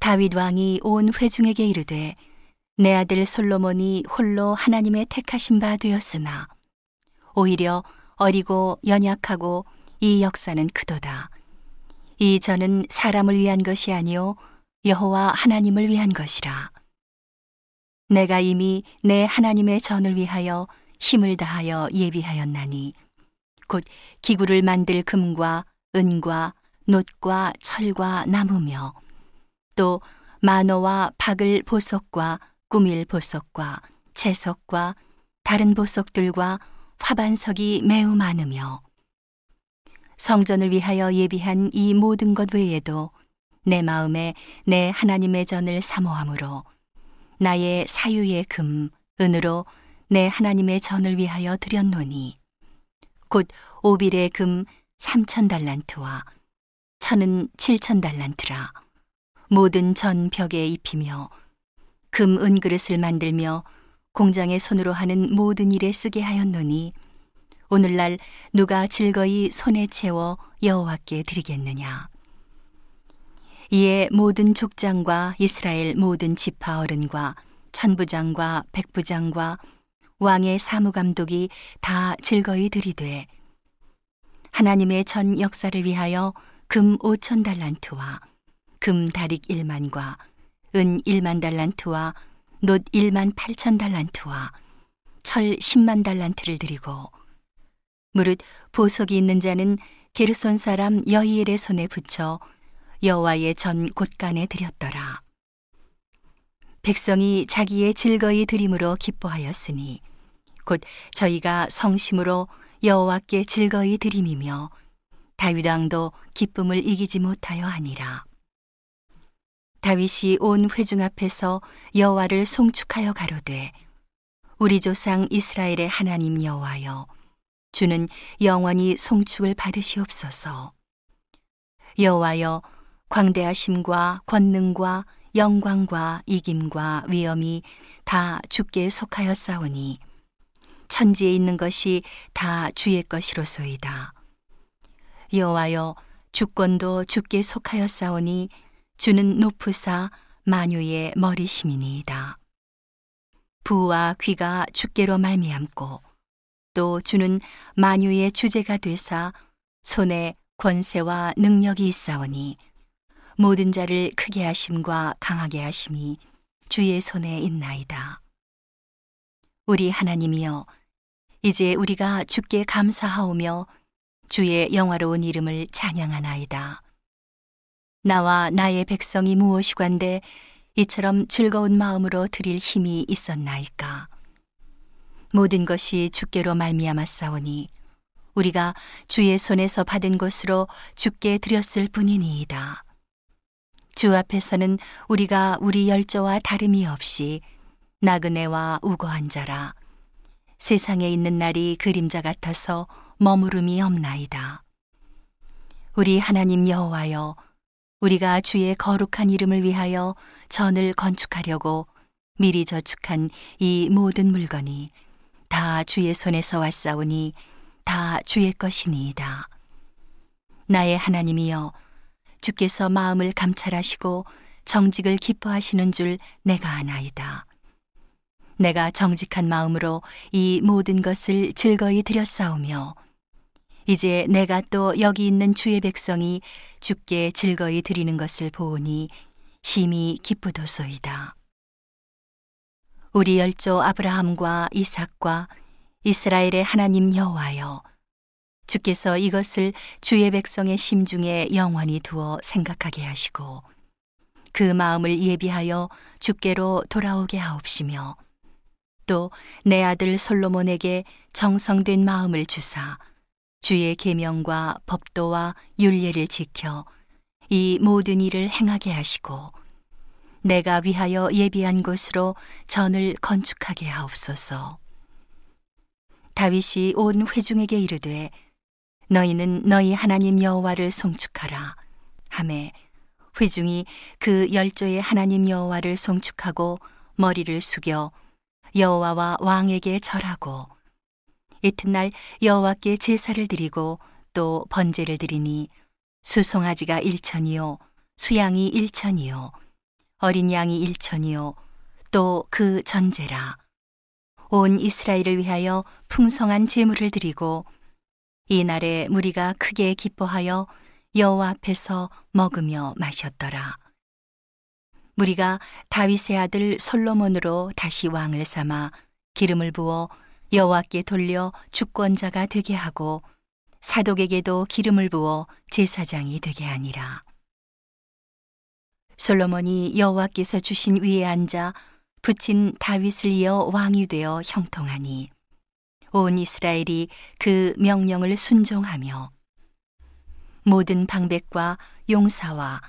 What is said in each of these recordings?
다윗 왕이 온 회중에게 이르되 내 아들 솔로몬이 홀로 하나님의 택하신 바 되었으나 오히려 어리고 연약하고 이 역사는 크도다. 이 전은 사람을 위한 것이 아니요 여호와 하나님을 위한 것이라. 내가 이미 내 하나님의 전을 위하여 힘을 다하여 예비하였나니 곧 기구를 만들 금과 은과 놋과 철과 나무며 또 만호와 박을 보석과 꾸밀 보석과 채석과 다른 보석들과 화반석이 매우 많으며 성전을 위하여 예비한 이 모든 것 외에도 내 마음에 내 하나님의 전을 사모함으로 나의 사유의 금, 은으로 내 하나님의 전을 위하여 드렸노니 곧 오빌의 금 삼천 달란트와 천은 칠천 달란트라 모든 전 벽에 입히며 금 은그릇을 만들며 공장의 손으로 하는 모든 일에 쓰게 하였노니 오늘날 누가 즐거이 손에 채워 여호와께 드리겠느냐? 이에 모든 족장과 이스라엘 모든 지파 어른과 천부장과 백부장과 왕의 사무감독이 다 즐거이 들이되 하나님의 전 역사를 위하여 금 오천 달란트와 금 다릭 일만과 은 일만 달란트와 놋 일만 팔천 달란트와 철 십만 달란트를 드리고 무릇 보석이 있는 자는 게르손 사람 여이엘의 손에 붙여 여호와의 전 곳간에 드렸더라. 백성이 자기의 즐거이 드림으로 기뻐하였으니 곧 저희가 성심으로 여호와께 즐거이 드림이며 다윗 왕도 기쁨을 이기지 못하여 하니라. 다윗이 온 회중 앞에서 여호와를 송축하여 가로되 우리 조상 이스라엘의 하나님 여호와여 주는 영원히 송축을 받으시옵소서. 여호와여 광대하심과 권능과 영광과 이김과 위엄이 다 주께 속하였사오니 천지에 있는 것이 다 주의 것이로소이다. 여호와여 주권도 주께 속하였사오니 주는 높으사 만유의 머리심이니이다. 부와 귀가 주께로 말미암고 또 주는 만유의 주제가 되사 손에 권세와 능력이 있사오니 모든 자를 크게 하심과 강하게 하심이 주의 손에 있나이다. 우리 하나님이여 이제 우리가 주께 감사하오며 주의 영화로운 이름을 찬양하나이다. 나와 나의 백성이 무엇이관데 이처럼 즐거운 마음으로 드릴 힘이 있었나이까. 모든 것이 주께로 말미암았사오니 우리가 주의 손에서 받은 것으로 주께 드렸을 뿐이니이다. 주 앞에서는 우리가 우리 열조와 다름이 없이 나그네와 우거한 자라 세상에 있는 날이 그림자 같아서 머무름이 없나이다. 우리 하나님 여호와여 우리가 주의 거룩한 이름을 위하여 전을 건축하려고 미리 저축한 이 모든 물건이 다 주의 손에서 왔사오니 다 주의 것이니이다. 나의 하나님이여 주께서 마음을 감찰하시고 정직을 기뻐하시는 줄 내가 아나이다. 내가 정직한 마음으로 이 모든 것을 즐거이 드렸사오며 이제 내가 또 여기 있는 주의 백성이 주께 즐거이 드리는 것을 보오니 심히 기쁘도소이다. 우리 열조 아브라함과 이삭과 이스라엘의 하나님 여호와여 주께서 이것을 주의 백성의 심중에 영원히 두어 생각하게 하시고 그 마음을 예비하여 주께로 돌아오게 하옵시며 또 내 아들 솔로몬에게 정성된 마음을 주사 주의 계명과 법도와 윤례를 지켜 이 모든 일을 행하게 하시고 내가 위하여 예비한 곳으로 전을 건축하게 하옵소서. 다윗이 온 회중에게 이르되 너희는 너희 하나님 여호와를 송축하라 하매 회중이 그 열조의 하나님 여호와를 송축하고 머리를 숙여 여호와와 왕에게 절하고 이튿날 여호와께 제사를 드리고 또 번제를 드리니 수송아지가 일천이요 수양이 일천이요 어린 양이 일천이요 또 그 전제라 온 이스라엘을 위하여 풍성한 제물을 드리고 이 날에 무리가 크게 기뻐하여 여호와 앞에서 먹으며 마셨더라. 무리가 다윗의 아들 솔로몬으로 다시 왕을 삼아 기름을 부어 여호와께 돌려 주권자가 되게 하고 사독에게도 기름을 부어 제사장이 되게 하니라. 솔로몬이 여호와께서 주신 위에 앉아 붙인 다윗을 이어 왕이 되어 형통하니 온 이스라엘이 그 명령을 순종하며 모든 방백과 용사와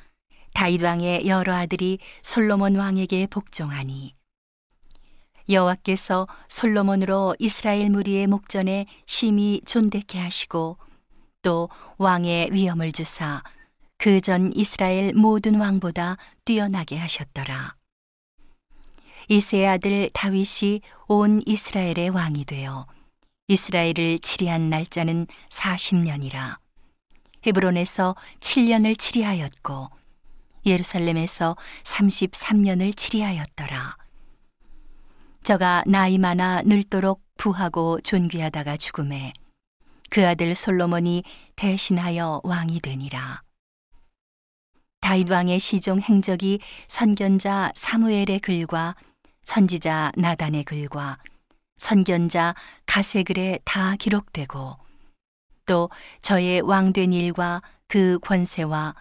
다윗 왕의 여러 아들이 솔로몬 왕에게 복종하니 여호와께서 솔로몬으로 이스라엘 무리의 목전에 심히 존대케 하시고 또 왕의 위엄을 주사 그 전 이스라엘 모든 왕보다 뛰어나게 하셨더라. 이세의 아들 다윗이 온 이스라엘의 왕이 되어 이스라엘을 치리한 날짜는 40년이라. 헤브론에서 7년을 치리하였고 예루살렘에서 33년을 치리하였더라. 저가 나이 많아 늙도록 부하고 존귀하다가 죽음에 그 아들 솔로몬이 대신하여 왕이 되니라. 다윗 왕의 시종 행적이 선견자 사무엘의 글과 선지자 나단의 글과 선견자 가세글에 다 기록되고 또 저의 왕 된 일과 그 권세와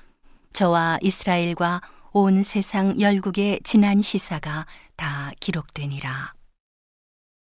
저와 이스라엘과 온 세상 열국의 지난 시사가 다 기록되니라.